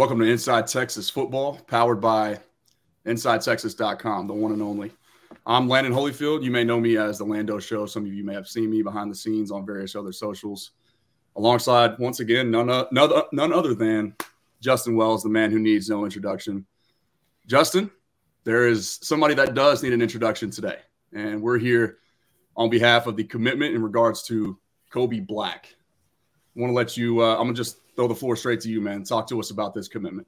Welcome to Inside Texas Football, powered by InsideTexas.com, the one and only. I'm Landon Holyfield. You may know me as The Lando Show. Some of you may have seen me behind the scenes on various other socials. Alongside, once again, none, none, none other than Justin Wells, the man who needs no introduction. Justin, there is somebody that does need an introduction today. And we're here on behalf of the commitment in regards to Kobe Black. I want to let you, uh, I'm going to just throw the floor straight to you, man. Talk to us about this commitment.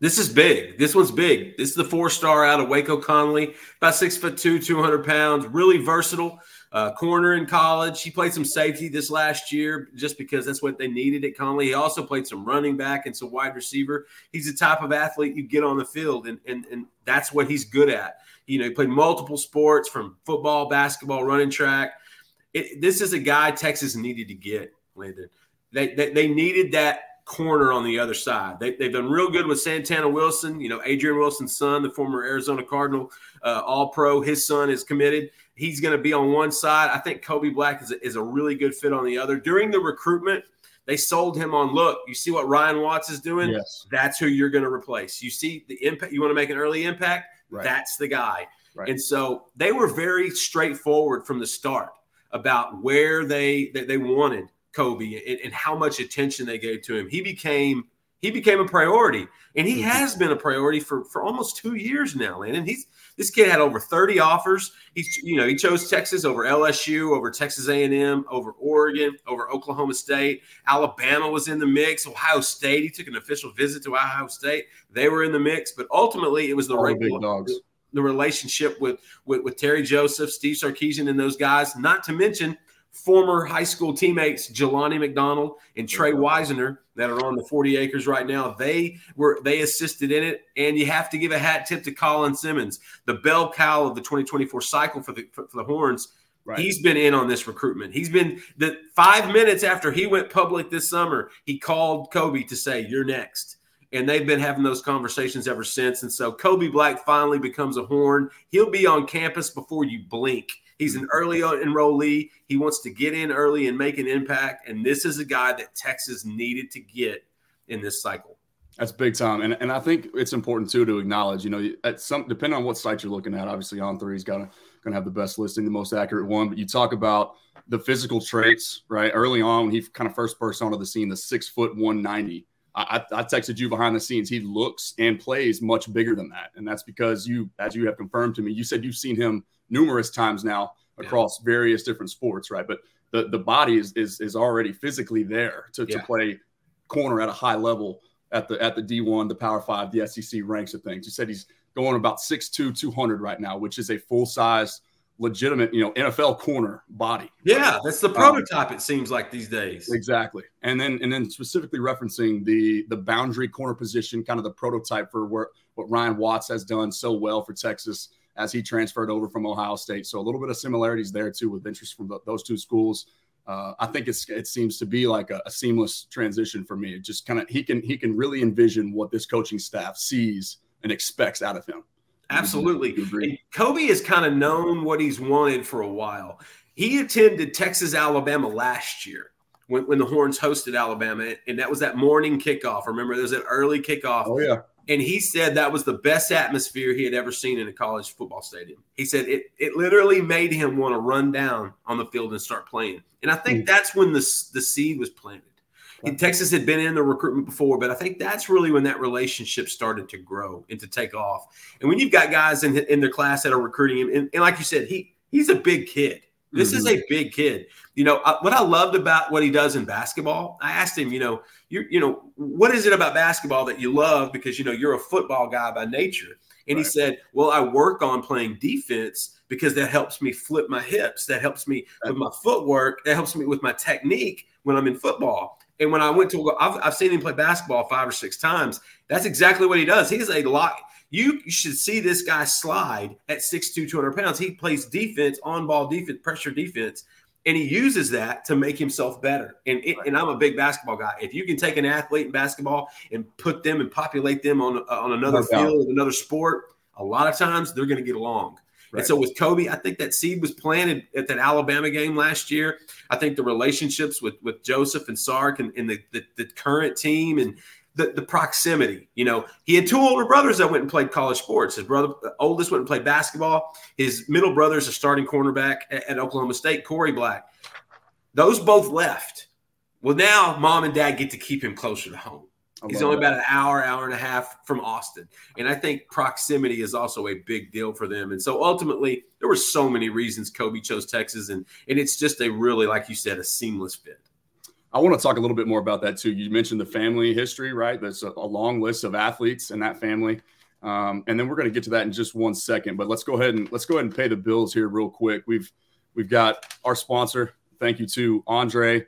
This is big. This one's big. This is the four star out of Waco Connally, about six foot two, 200 pounds, really versatile. Uh, corner in college. He played some safety this last year just because that's what they needed at Connally. He also played some running back and some wide receiver. He's the type of athlete you get on the field, and, and, and that's what he's good at. You know, he played multiple sports from football, basketball, running track. It, this is a guy Texas needed to get, Landon. They, they, they needed that corner on the other side. They, have done real good with Santana Wilson, you know, Adrian Wilson's son, the former Arizona Cardinal, uh, all pro. His son is committed. He's going to be on one side. I think Kobe Black is a, is a really good fit on the other. During the recruitment, they sold him on look, you see what Ryan Watts is doing? Yes. That's who you're going to replace. You see the impact, you want to make an early impact? Right. That's the guy. Right. And so they were very straightforward from the start about where they they, they wanted Kobe and, and, how much attention they gave to him. He became he became a priority, and he mm-hmm. has been a priority for for almost two years now. And he's this kid had over thirty offers. He's you know he chose Texas over LSU, over Texas A and M, over Oregon, over Oklahoma State. Alabama was in the mix. Ohio State. He took an official visit to Ohio State. They were in the mix, but ultimately it was the right big dogs. The relationship with, with with Terry Joseph, Steve Sarkisian, and those guys. Not to mention former high school teammates Jelani McDonald and Trey mm-hmm. Wisner that are on the 40 acres right now. They were they assisted in it, and you have to give a hat tip to Colin Simmons, the bell cow of the 2024 cycle for the for, for the Horns. Right. He's been in on this recruitment. He's been the five minutes after he went public this summer, he called Kobe to say, You're next. And they've been having those conversations ever since. And so Kobe Black finally becomes a horn. He'll be on campus before you blink. He's an early enrollee. He wants to get in early and make an impact. And this is a guy that Texas needed to get in this cycle. That's big time. And, and I think it's important too to acknowledge, you know, at some depending on what site you're looking at, obviously On3's gonna gonna have the best listing, the most accurate one. But you talk about the physical traits, right? Early on, when he kind of first burst onto the scene, the six foot one ninety. I, I, texted you behind the scenes. He looks and plays much bigger than that, and that's because you, as you have confirmed to me, you said you've seen him numerous times now across yeah. various different sports, right? But the the body is is is already physically there to, yeah. to play corner at a high level at the at the D1, the Power Five, the SEC ranks of things. You said he's going about 6'2", 200 right now, which is a full size, legitimate, you know, NFL corner body. Yeah, that's the um, prototype. Um, it seems like these days. Exactly, and then and then specifically referencing the the boundary corner position, kind of the prototype for where what Ryan Watts has done so well for Texas as he transferred over from Ohio State. So a little bit of similarities there too with interest from the, those two schools. Uh, I think it's it seems to be like a, a seamless transition for me. It just kind of he can he can really envision what this coaching staff sees and expects out of him. Absolutely. And Kobe has kind of known what he's wanted for a while. He attended Texas Alabama last year when, when the Horns hosted Alabama, and that was that morning kickoff. Remember, there's that early kickoff. Oh yeah. And he said that was the best atmosphere he had ever seen in a college football stadium. He said it, it literally made him want to run down on the field and start playing. And I think hmm. that's when the, the seed was planted. And Texas had been in the recruitment before, but I think that's really when that relationship started to grow and to take off. And when you've got guys in, in their class that are recruiting him, and, and like you said, he he's a big kid. This mm-hmm. is a big kid. You know uh, what I loved about what he does in basketball. I asked him, you know, you you know, what is it about basketball that you love because you know you're a football guy by nature. And right. he said, "Well, I work on playing defense because that helps me flip my hips. That helps me with my footwork. That helps me with my technique when I'm in football." And when I went to, I've, I've seen him play basketball five or six times. That's exactly what he does. He's a lot. You should see this guy slide at 6'2, 200 pounds. He plays defense, on ball defense, pressure defense, and he uses that to make himself better. And, it, and I'm a big basketball guy. If you can take an athlete in basketball and put them and populate them on, uh, on another no field, another sport, a lot of times they're going to get along. Right. And so with Kobe, I think that seed was planted at that Alabama game last year. I think the relationships with with Joseph and Sark and, and the, the, the current team and the, the proximity. You know, he had two older brothers that went and played college sports. His brother, oldest, went and played basketball. His middle brother is a starting cornerback at, at Oklahoma State, Korie Black. Those both left. Well, now mom and dad get to keep him closer to home. He's only about an hour, hour and a half from Austin. And I think proximity is also a big deal for them. And so ultimately, there were so many reasons Kobe chose Texas. And, and it's just a really, like you said, a seamless fit. I want to talk a little bit more about that too. You mentioned the family history, right? There's a, a long list of athletes in that family. Um, and then we're going to get to that in just one second. But let's go ahead and let's go ahead and pay the bills here real quick. We've we've got our sponsor. Thank you to Andre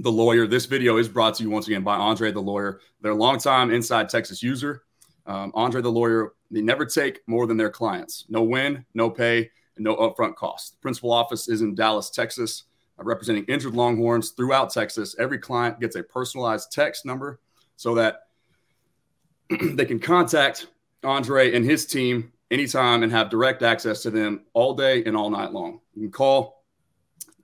the lawyer. This video is brought to you once again by Andre the lawyer. They're a longtime inside Texas user. Um, Andre the lawyer, they never take more than their clients. No win, no pay, and no upfront cost. The principal office is in Dallas, Texas, Uh, representing injured Longhorns throughout Texas. Every client gets a personalized text number so that they can contact Andre and his team anytime and have direct access to them all day and all night long. You can call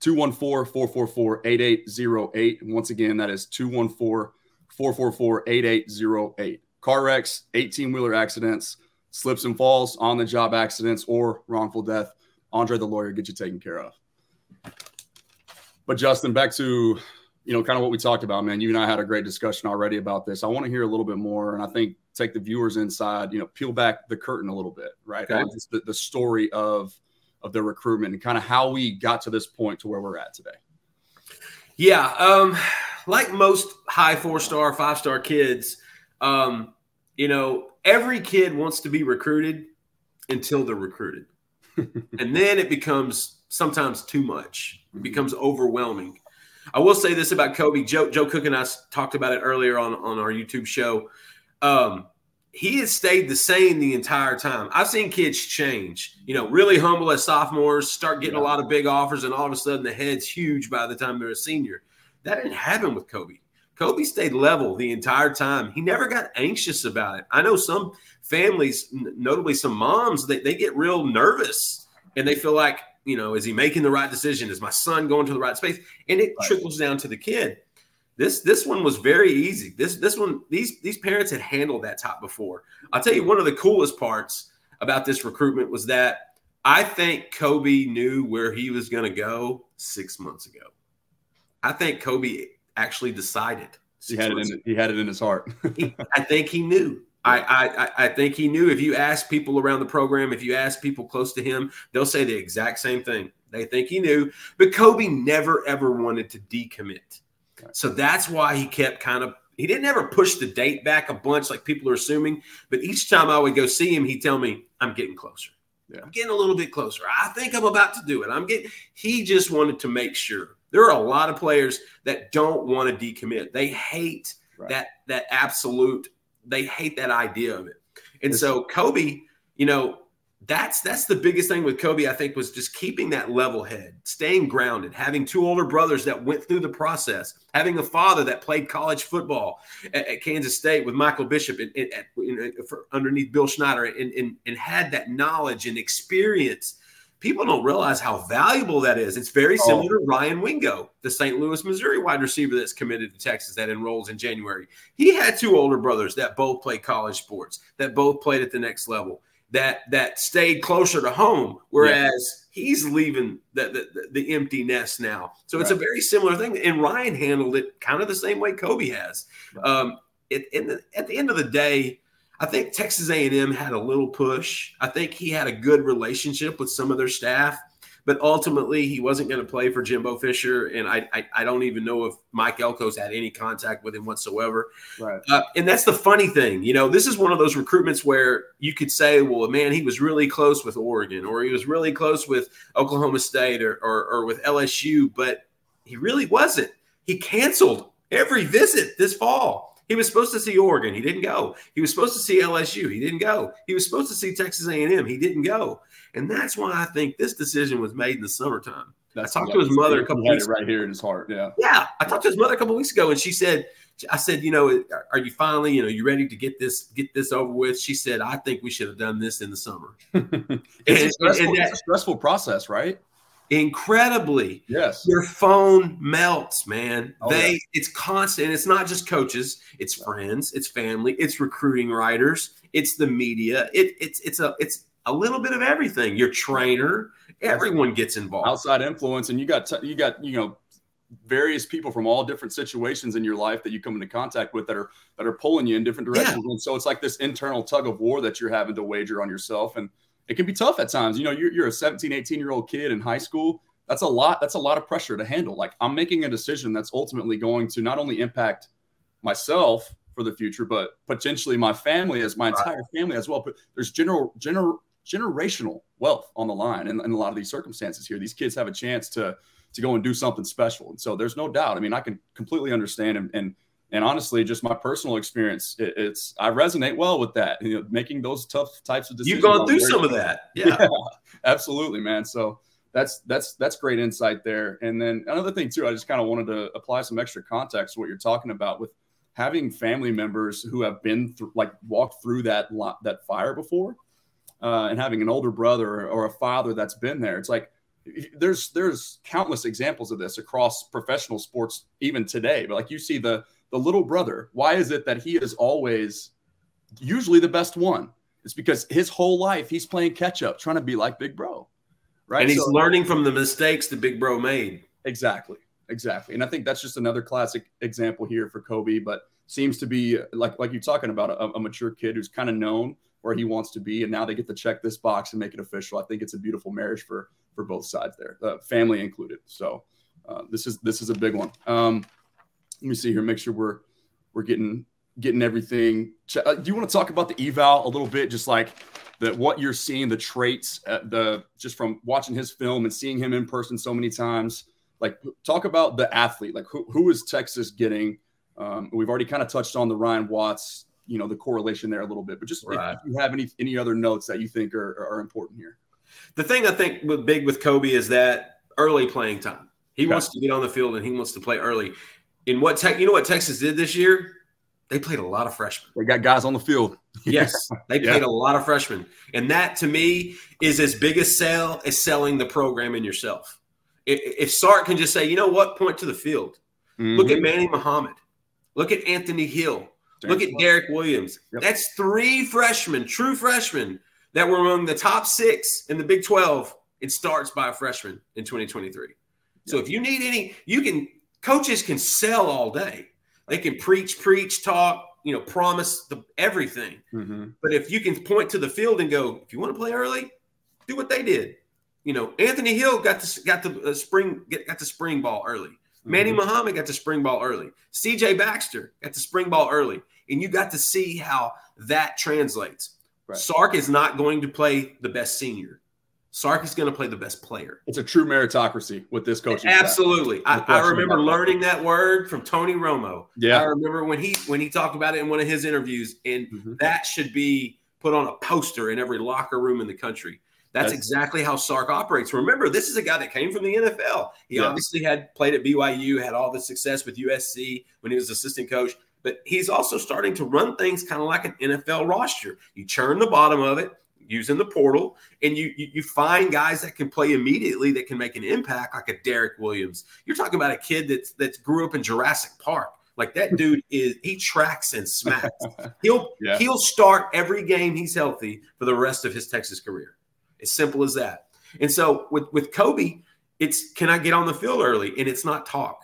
214 444 8808. Once again, that is 214 444 8808. Car wrecks, 18 wheeler accidents, slips and falls, on the job accidents, or wrongful death. Andre the lawyer get you taken care of. But Justin, back to you know kind of what we talked about, man. You and I had a great discussion already about this. I want to hear a little bit more, and I think take the viewers inside. You know, peel back the curtain a little bit, right? Okay. The, the story of of their recruitment and kind of how we got to this point to where we're at today? Yeah, um, like most high four star, five star kids, um, you know, every kid wants to be recruited until they're recruited. and then it becomes sometimes too much. It becomes overwhelming. I will say this about Kobe. Joe, Joe Cook and I talked about it earlier on, on our YouTube show. Um, he has stayed the same the entire time. I've seen kids change, you know, really humble as sophomores, start getting yeah. a lot of big offers, and all of a sudden the head's huge by the time they're a senior. That didn't happen with Kobe. Kobe stayed level the entire time. He never got anxious about it. I know some families, notably some moms, they, they get real nervous and they feel like, you know, is he making the right decision? Is my son going to the right space? And it right. trickles down to the kid. This this one was very easy. This this one these these parents had handled that top before. I'll tell you one of the coolest parts about this recruitment was that I think Kobe knew where he was going to go six months ago. I think Kobe actually decided. He had it in. Ago. He had it in his heart. he, I think he knew. I, I I think he knew. If you ask people around the program, if you ask people close to him, they'll say the exact same thing. They think he knew, but Kobe never ever wanted to decommit. So that's why he kept kind of he didn't ever push the date back a bunch like people are assuming, but each time I would go see him, he'd tell me, I'm getting closer. Yeah. I'm getting a little bit closer. I think I'm about to do it. I'm getting he just wanted to make sure. There are a lot of players that don't want to decommit. They hate right. that that absolute, they hate that idea of it. And so Kobe, you know, that's that's the biggest thing with Kobe, I think, was just keeping that level head, staying grounded, having two older brothers that went through the process, having a father that played college football at, at Kansas State with Michael Bishop and, and, and underneath Bill Snyder, and, and had that knowledge and experience. People don't realize how valuable that is. It's very oh. similar oh. to Ryan Wingo, the St. Louis, Missouri wide receiver that's committed to Texas that enrolls in January. He had two older brothers that both played college sports, that both played at the next level that that stayed closer to home, whereas yeah. he's leaving the, the, the empty nest now. So right. it's a very similar thing. And Ryan handled it kind of the same way Kobe has. Right. Um, it, the, at the end of the day, I think Texas A&M had a little push. I think he had a good relationship with some of their staff but ultimately he wasn't going to play for Jimbo Fisher, and I, I, I don't even know if Mike Elko's had any contact with him whatsoever. Right. Uh, and that's the funny thing, you know, this is one of those recruitments where you could say, well, man, he was really close with Oregon, or he was really close with Oklahoma State, or, or, or with LSU, but he really wasn't. He canceled every visit this fall. He was supposed to see Oregon. He didn't go. He was supposed to see LSU. He didn't go. He was supposed to see Texas A&M. He didn't go. And that's why I think this decision was made in the summertime. I talked to his mother a couple weeks right here in his heart. Yeah. Yeah. I talked to his mother a couple weeks ago and she said, I said, you know, are you finally, you know, you ready to get this, get this over with? She said, I think we should have done this in the summer. it's, and, a stressful, and that, it's a stressful process, right? Incredibly. Yes. Your phone melts, man. Oh, they yeah. it's constant. It's not just coaches, it's friends, it's family, it's recruiting writers, it's the media. It it's it's a it's a little bit of everything. Your trainer, everyone gets involved. outside influence and you got t- you got you know various people from all different situations in your life that you come into contact with that are that are pulling you in different directions and so it's like this internal tug of war that you're having to wager on yourself and it can be tough at times. You know you're, you're a 17 18 year old kid in high school. That's a lot that's a lot of pressure to handle. Like i'm making a decision that's ultimately going to not only impact myself for the future but potentially my family as my entire family as well. But there's general general generational wealth on the line in, in a lot of these circumstances here. These kids have a chance to to go and do something special. And so there's no doubt. I mean i can completely understand and and, and honestly just my personal experience it, it's i resonate well with that you know making those tough types of decisions You've gone through some of that. Yeah. yeah, absolutely, man. So that's that's that's great insight there. And then another thing too, I just kind of wanted to apply some extra context to what you're talking about with having family members who have been through, like walked through that lo- that fire before, uh, and having an older brother or a father that's been there. It's like there's there's countless examples of this across professional sports even today. But like you see the the little brother, why is it that he is always usually the best one? It's because his whole life he's playing catch up, trying to be like Big Bro, right? And he's So- learning from the mistakes that Big Bro made. exactly, exactly. And I think that's just another classic example here for Kobe. But seems to be like like you're talking about a, a mature kid who's kind of known where he wants to be, and now they get to check this box and make it official. I think it's a beautiful marriage for for both sides there, uh, family included. So uh, this is this is a big one. Um, let me see here, make sure we're we're getting getting everything. Uh, do you want to talk about the eval a little bit, just like the what you're seeing, the traits, uh, the just from watching his film and seeing him in person so many times. Like, talk about the athlete. Like, who who is Texas getting? Um, we've already kind of touched on the Ryan Watts, you know, the correlation there a little bit, but just if- Right. if you have any any other notes that you think are, are important here. The thing I think with big with Kobe is that early playing time. He Okay. wants to get on the field and he wants to play early. In what tech, you know what Texas did this year? They played a lot of freshmen. They got guys on the field. Yes, they Yeah. played a lot of freshmen, and that to me is as big a sell as selling the program in yourself. If Sark can just say, you know what, point to the field. Look Mm-hmm. at Manny Muhammad. Look at Anthony Hill. Look at Derek Williams. Yep. That's three freshmen, true freshmen, that were among the top six in the Big 12. It starts by a freshman in 2023. So if you need any, you can, coaches can sell all day. They can preach, preach, talk, you know, promise the, everything. Mhm. But if you can point to the field and go, if you want to play early, do what they did. You know, Anthony Hill got the got the uh, spring get, got the spring ball early. Manny Mhm. Muhammad got the spring ball early. CJ Baxter got the spring ball early. And you got to see how that translates. Right. Sark is not going to play the best senior. Sark is going to play the best player. It's a true meritocracy with this coaching. staff. Absolutely. I, I remember learning that word from Tony Romo. Yeah, I remember when he when he talked about it in one of his interviews, and Mhm. that should be put on a poster in every locker room in the country. That's, That's- exactly how Sark operates. Remember, this is a guy that came from the NFL. He Yeah. obviously had played at BYU, had all the success with USC when he was assistant coach, but he's also starting to run things kind of like an NFL roster. You churn the bottom of it using the portal, and you, you you find guys that can play immediately that can make an impact, like a Derek Williams. You're talking about a kid that's that grew up in Jurassic Park. Like that dude is he tracks and smacks. He'll Yeah. he'll start every game he's healthy for the rest of his Texas career. As simple as that. And so with with Kobe, it's can I get on the field early? And it's not talk.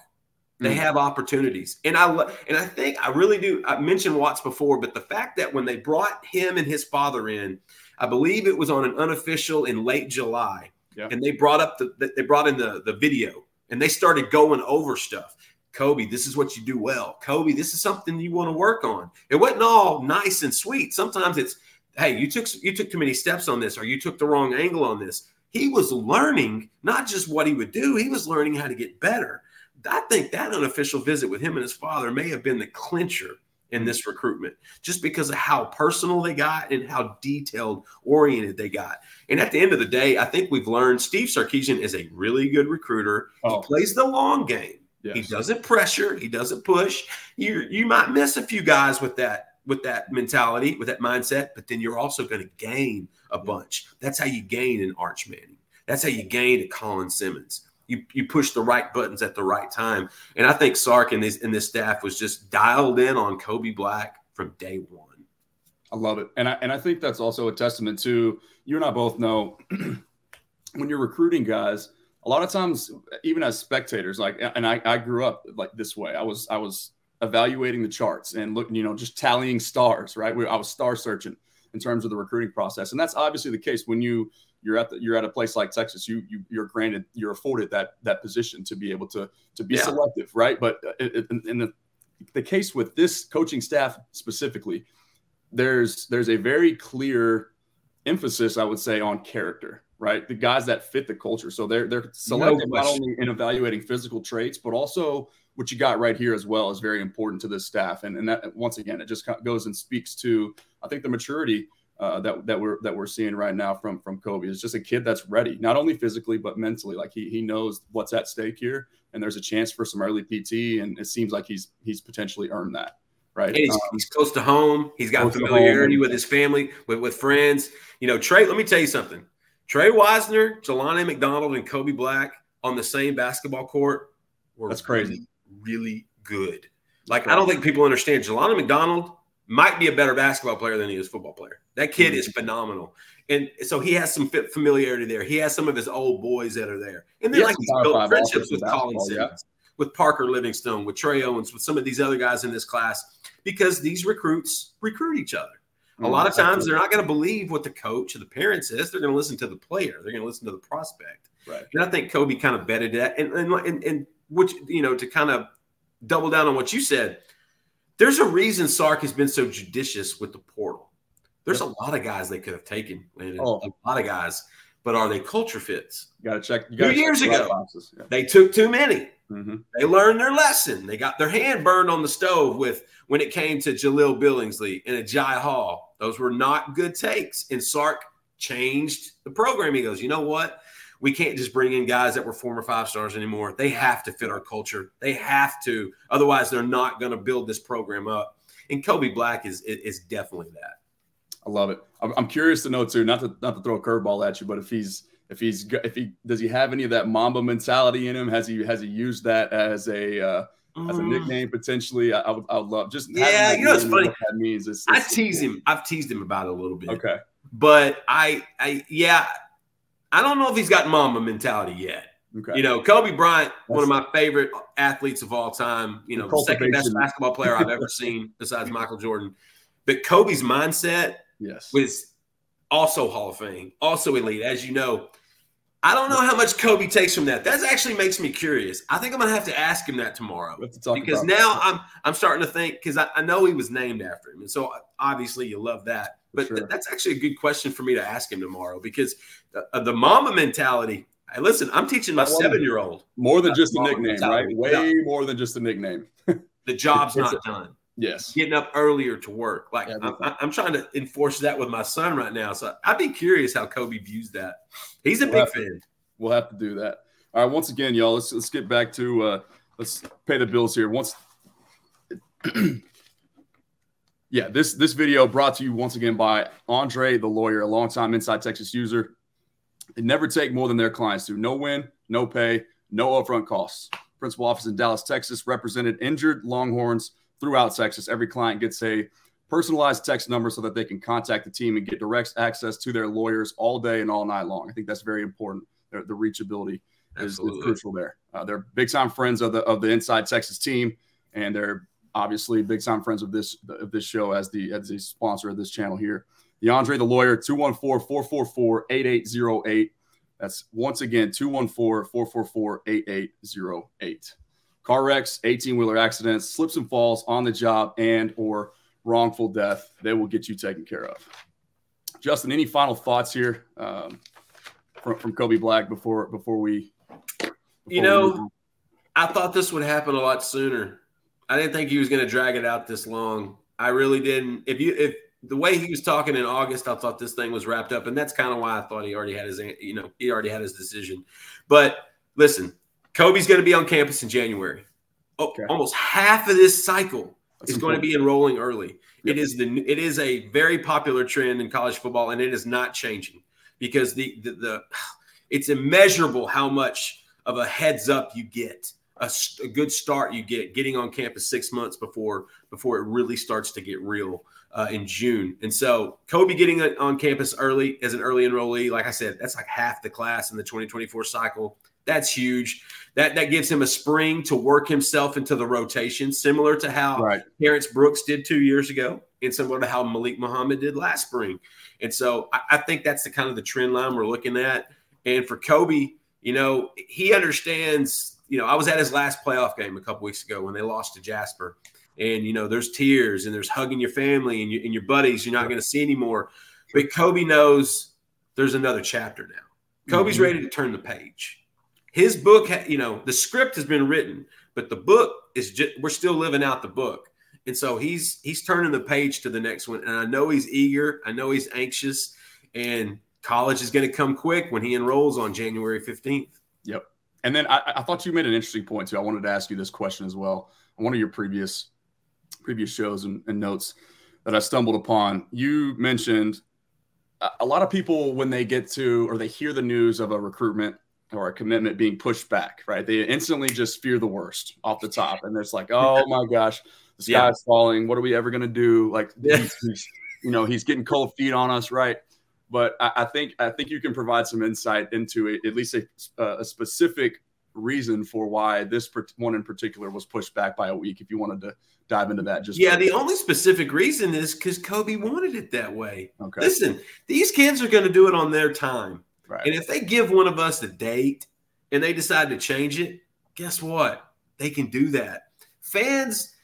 They Mm. have opportunities, and I and I think I really do. I mentioned Watts before, but the fact that when they brought him and his father in, I believe it was on an unofficial in late July, Yeah. and they brought up the they brought in the the video, and they started going over stuff. Kobe, this is what you do well. Kobe, this is something you want to work on. It wasn't all nice and sweet. Sometimes it's, hey, you took you took too many steps on this, or you took the wrong angle on this. He was learning not just what he would do; he was learning how to get better. I think that unofficial visit with him and his father may have been the clincher in mm. this recruitment, just because of how personal they got and how detailed oriented they got. And at the end of the day, I think we've learned Steve Sarkisian is a really good recruiter. Oh. He plays the long game. He doesn't pressure. He doesn't push. You you might miss a few guys with that with that mentality, with that mindset, but then you're also going to gain a bunch. That's how you gain an Arch Manning. That's how you gain a Colin Simmons. You, you push the right buttons at the right time. And I think Sark and this, and this staff was just dialed in on Kobe Black from day one. I love it. And I, and I think that's also a testament to you and I both know when you're recruiting guys, a lot of times, even as spectators, like, and I, I grew up like this way. I was, I was evaluating the charts and looking, you know, just tallying stars, right? I was star searching in terms of the recruiting process. And that's obviously the case when you, you're at the, you're at a place like Texas, you, you you're granted, you're afforded that, that position to be able to, to be yeah. selective. Right. But uh, in, in the, the case with this coaching staff specifically, there's, there's a very clear emphasis, I would say, on character right? The guys that fit the culture. So they're they're selected no not only in evaluating physical traits, but also what you got right here as well is very important to this staff. And and that once again, it just goes and speaks to I think the maturity uh, that that we're that we're seeing right now from from Kobe. It's just a kid that's ready, not only physically but mentally. Like he he knows what's at stake here, and there's a chance for some early PT, and it seems like he's he's potentially earned that right? He's, um, he's, close to home. He's got familiarity with his family, with, with friends. You know, Trey, let me tell you something. Trey Wisner, Jelani McDonald, and Kobe Black on the same basketball court were That's crazy. Really, really good. Like, I don't think people understand. Jelani McDonald might be a better basketball player than he is football player. That kid mm-hmm. is phenomenal. And so he has some familiarity there. He has some of his old boys that are there. And then, like, he's built friendships with Colin Simmons, yeah. with Parker Livingstone, with Trey Owens, with some of these other guys in this class, because these recruits recruit each other. A mm, lot of times they're not going to believe what the coach or the parent says. They're going to listen to the player. They're going to listen to the prospect. Right. And I think Kobe kind of betted that. And, and, and, and which, you know, to kind of double down on what you said, there's a reason Sark has been so judicious with the portal. There's a lot of guys they could have taken, Landon, oh. a lot of guys, but are they culture fits? You got to check. You Two years ago, yeah. they took too many. Mm-hmm. They learned their lesson. They got their hand burned on the stove with when it came to Jahleel Billingsley and Agiye Hall. Those were not good takes. And Sark changed the program. He goes, you know what? We can't just bring in guys that were former five stars anymore. They have to fit our culture. They have to. Otherwise, they're not going to build this program up. And Kobe Black is is definitely that. I love it. I'm curious to know too, not to not to throw a curveball at you, but if he's if he's if he does he have any of that Mamba mentality in him? Has he has he used that as a uh, as a mm. nickname potentially. I, I, would, I would love just yeah. You know, it's funny. What that means it's, it's I tease him. I've teased him about it a little bit. Okay, but I, I, yeah, I don't know if he's got Mamba mentality yet. Okay. You know, Kobe Bryant, That's, one of my favorite athletes of all time. You know, second best basketball player I've ever seen besides Michael Jordan. But Kobe's mindset, yes, was also Hall of Fame, also elite. As you know, I don't know how much Kobe takes from that. That actually makes me curious. I think I'm gonna have to ask him that tomorrow to because now that. I'm I'm starting to think because I, I, know he was named after him, and so obviously you love that. But sure. th- that's actually a good question for me to ask him tomorrow because the, uh, the Mamba mentality. Hey, listen, I'm teaching my seven year old more than just a nickname, mentality. right? Way no. more than just a nickname. the job's not done. Yes. Getting up earlier to work. Like yeah, I'm, I'm, trying to enforce that with my son right now. So I'd be curious how Kobe views that. He's a big fan. We'll have to do that. All right. Once again, y'all, let's let's get back to uh let's pay the bills here. Once yeah, this this video brought to you once again by Andre the lawyer, a longtime Inside Texas user. They never take more than their clients do. No win, no pay, no upfront costs. Principal office in Dallas, Texas, represented injured Longhorns throughout Texas. Every client gets a personalized text number so that they can contact the team and get direct access to their lawyers all day and all night long. I think that's very important. The, the reachability is, is, crucial there. Uh, they're big time friends of the of the Inside Texas team, and they're obviously big time friends of this of this show as the as the sponsor of this channel here. The Andre the Lawyer 214-444-8808. That's once again 214-444-8808. Car wrecks, 18 wheeler accidents, slips and falls on the job, and or wrongful death, they will get you taken care of. Justin, any final thoughts here um, from, from Kobe Black before before we? Before you know, we I thought this would happen a lot sooner. I didn't think he was going to drag it out this long. I really didn't. If you if the way he was talking in August, I thought this thing was wrapped up, and that's kind of why I thought he already had his you know he already had his decision. But listen, Kobe's going to be on campus in January. Oh, okay. Almost half of this cycle That's is important. going to be enrolling early. Yep. It is the it is a very popular trend in college football, and it is not changing because the the, the it's immeasurable how much of a heads up you get, a, a good start you get getting on campus six months before before it really starts to get real uh, in June. And so Kobe getting on campus early as an early enrollee, like I said, that's like half the class in the 2024 cycle. That's huge. That that gives him a spring to work himself into the rotation, similar to how right. Terrence Brooks did two years ago, and similar to how Malik Muhammad did last spring. And so I, I think that's the kind of the trend line we're looking at. And for Kobe, you know, he understands. You know, I was at his last playoff game a couple weeks ago when they lost to Jasper, and you know, there's tears and there's hugging your family and, and your buddies you're not going to see anymore. But Kobe knows there's another chapter now. Kobe's mm-hmm. ready to turn the page his book, you know, the script has been written, but the book is just we're still living out the book. And so he's he's turning the page to the next one. And I know he's eager. I know he's anxious. And college is going to come quick when he enrolls on January 15th. Yep. And then I, I, thought you made an interesting point too. I wanted to ask you this question as well. On one of your previous previous shows and, and notes that I stumbled upon, you mentioned uh, a lot of people when they get to or they hear the news of a recruitment or a commitment being pushed back, right? They instantly just fear the worst off the top. And it's like, oh my gosh, the sky's yeah. falling. What are we ever going to do? Like, he's, he's, you know, he's getting cold feet on us, right? But I, I, think I think you can provide some insight into it, at least a, a specific reason for why this one in particular was pushed back by a week. If you wanted to dive into that, just yeah, the only specific reason is because Kobe wanted it that way. Okay, listen, these kids are going to do it on their time. Right. And if they give one of us a date and they decide to change it, guess what? They can do that. Fans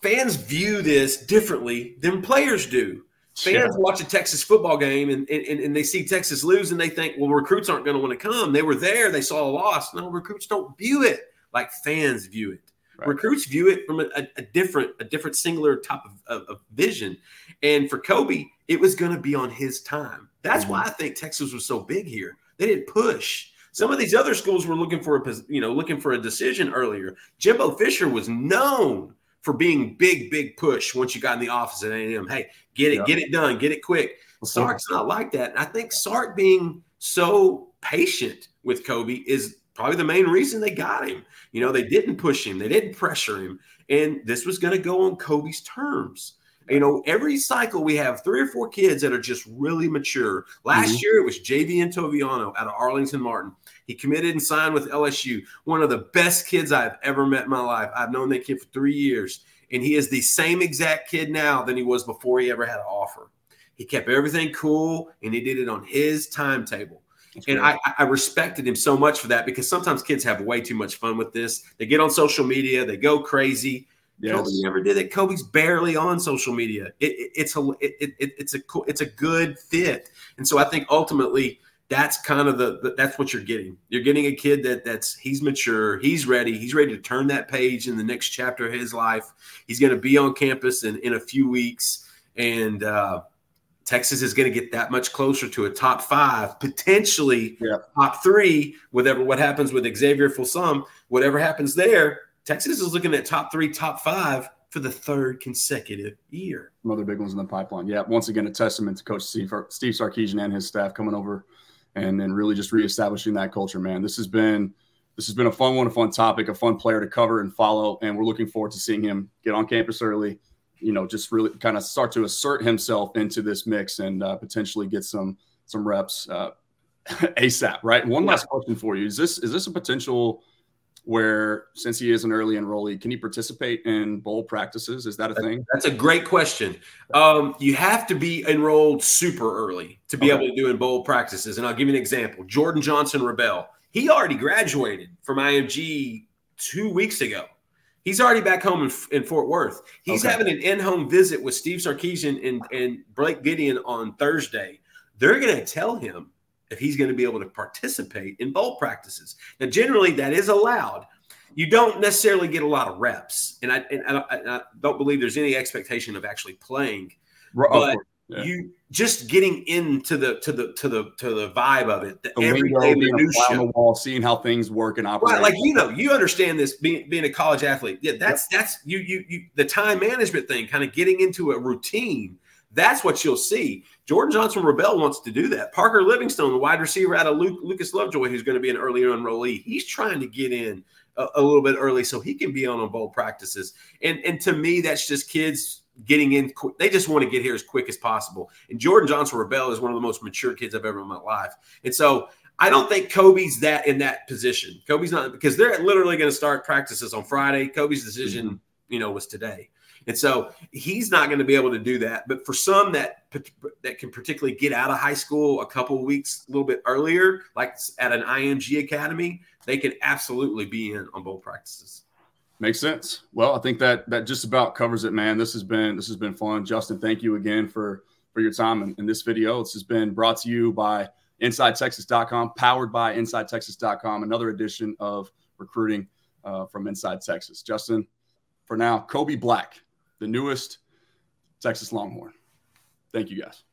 fans view this differently than players do. Fans watch a Texas football game and, and, and they see Texas lose and they think, well, recruits aren't going to want to come. They were there, they saw a loss. No, recruits don't view it like fans view it. Right. Recruits view it from a, a, different, a different singular type of, of, of vision. And for Kobe, it was going to be on his time. That's mm-hmm. why I think Texas was so big here. They didn't push. Some of these other schools were looking for a you know looking for a decision earlier. Jimbo Fisher was known for being big, big push once you got in the office at A&M. Hey, get it, yeah. get it done, get it quick. Sark's not like that. And I think Sark being so patient with Kobe is probably the main reason they got him. You know, they didn't push him, they didn't pressure him, and this was going to go on Kobe's terms. You know, every cycle we have three or four kids that are just really mature. Last mm-hmm. year it was Javien Toviano out of Arlington Martin. He committed and signed with LSU. One of the best kids I've ever met in my life. I've known that kid for three years, and he is the same exact kid now than he was before he ever had an offer. He kept everything cool, and he did it on his timetable. That's and I, I, respected him so much for that because sometimes kids have way too much fun with this. They get on social media, they go crazy, Yes. Kobe never did it. Kobe's barely on social media. It, it, it's a it, it, it's a it's a good fit, and so I think ultimately that's kind of the, the, that's what you're getting. You're getting a kid that that's he's mature, he's ready, he's ready to turn that page in the next chapter of his life. He's going to be on campus in in a few weeks, and uh, Texas is going to get that much closer to a top five, potentially yeah. top three. Whatever what happens with Xavier Filsaime, whatever happens there Texas is looking at top three, top five for the third consecutive year. Another big ones in the pipeline. Yeah, once again, a testament to Coach Steve, Steve Sarkisian and his staff coming over and then really just reestablishing that culture, man. This has been this has been a fun one, a fun topic, a fun player to cover and follow, and we're looking forward to seeing him get on campus early. You know, just really kind of start to assert himself into this mix and uh, potentially get some some reps uh, ASAP. Right. One last question for you: Is this is this a potential? where since he is an early enrollee, can he participate in bowl practices? Is that a thing? That's a great question. Um, you have to be enrolled super early to be okay. able to do in bowl practices. And I'll give you an example. Jordan Johnson-Rabb, he already graduated from IMG two weeks ago. He's already back home in, in Fort Worth. He's okay. having an in-home visit with Steve Sarkisian and, and Blake Gideon on Thursday. They're going to tell him if he's going to be able to participate in bowl practices. Now, generally, that is allowed. You don't necessarily get a lot of reps, and I, and I, I don't believe there's any expectation of actually playing. But yeah. you just getting into the to the to the to the vibe of it, the, the everyday minutia, on the wall, seeing how things work and operate. Right, like you know, you understand this being being a college athlete. Yeah, that's yep. that's you you you the time management thing, kind of getting into a routine That's what you'll see. Jordan Johnson-Rabb wants to do that. Parker Livingstone, the wide receiver out of Luke, Lucas Lovejoy, who's going to be an early enrollee, he's trying to get in a, a, little bit early so he can be on a bowl practices. And and to me, that's just kids getting in. They just want to get here as quick as possible. And Jordan Johnson-Rabb is one of the most mature kids I've ever in my life. And so I don't think Kobe's that in that position. Kobe's not because they're literally going to start practices on Friday. Kobe's decision, mm-hmm. you know, was today. And so he's not going to be able to do that. But for some that that can particularly get out of high school a couple weeks a little bit earlier, like at an IMG academy, they can absolutely be in on both practices. Makes sense. Well, I think that that just about covers it, man. This has been this has been fun. Justin, thank you again for for your time in, in this video. This has been brought to you by InsideTexas.com, powered by InsideTexas.com. Another edition of recruiting uh, from Inside Texas. Justin, for now, Kobe Black the newest Texas Longhorn. Thank you guys.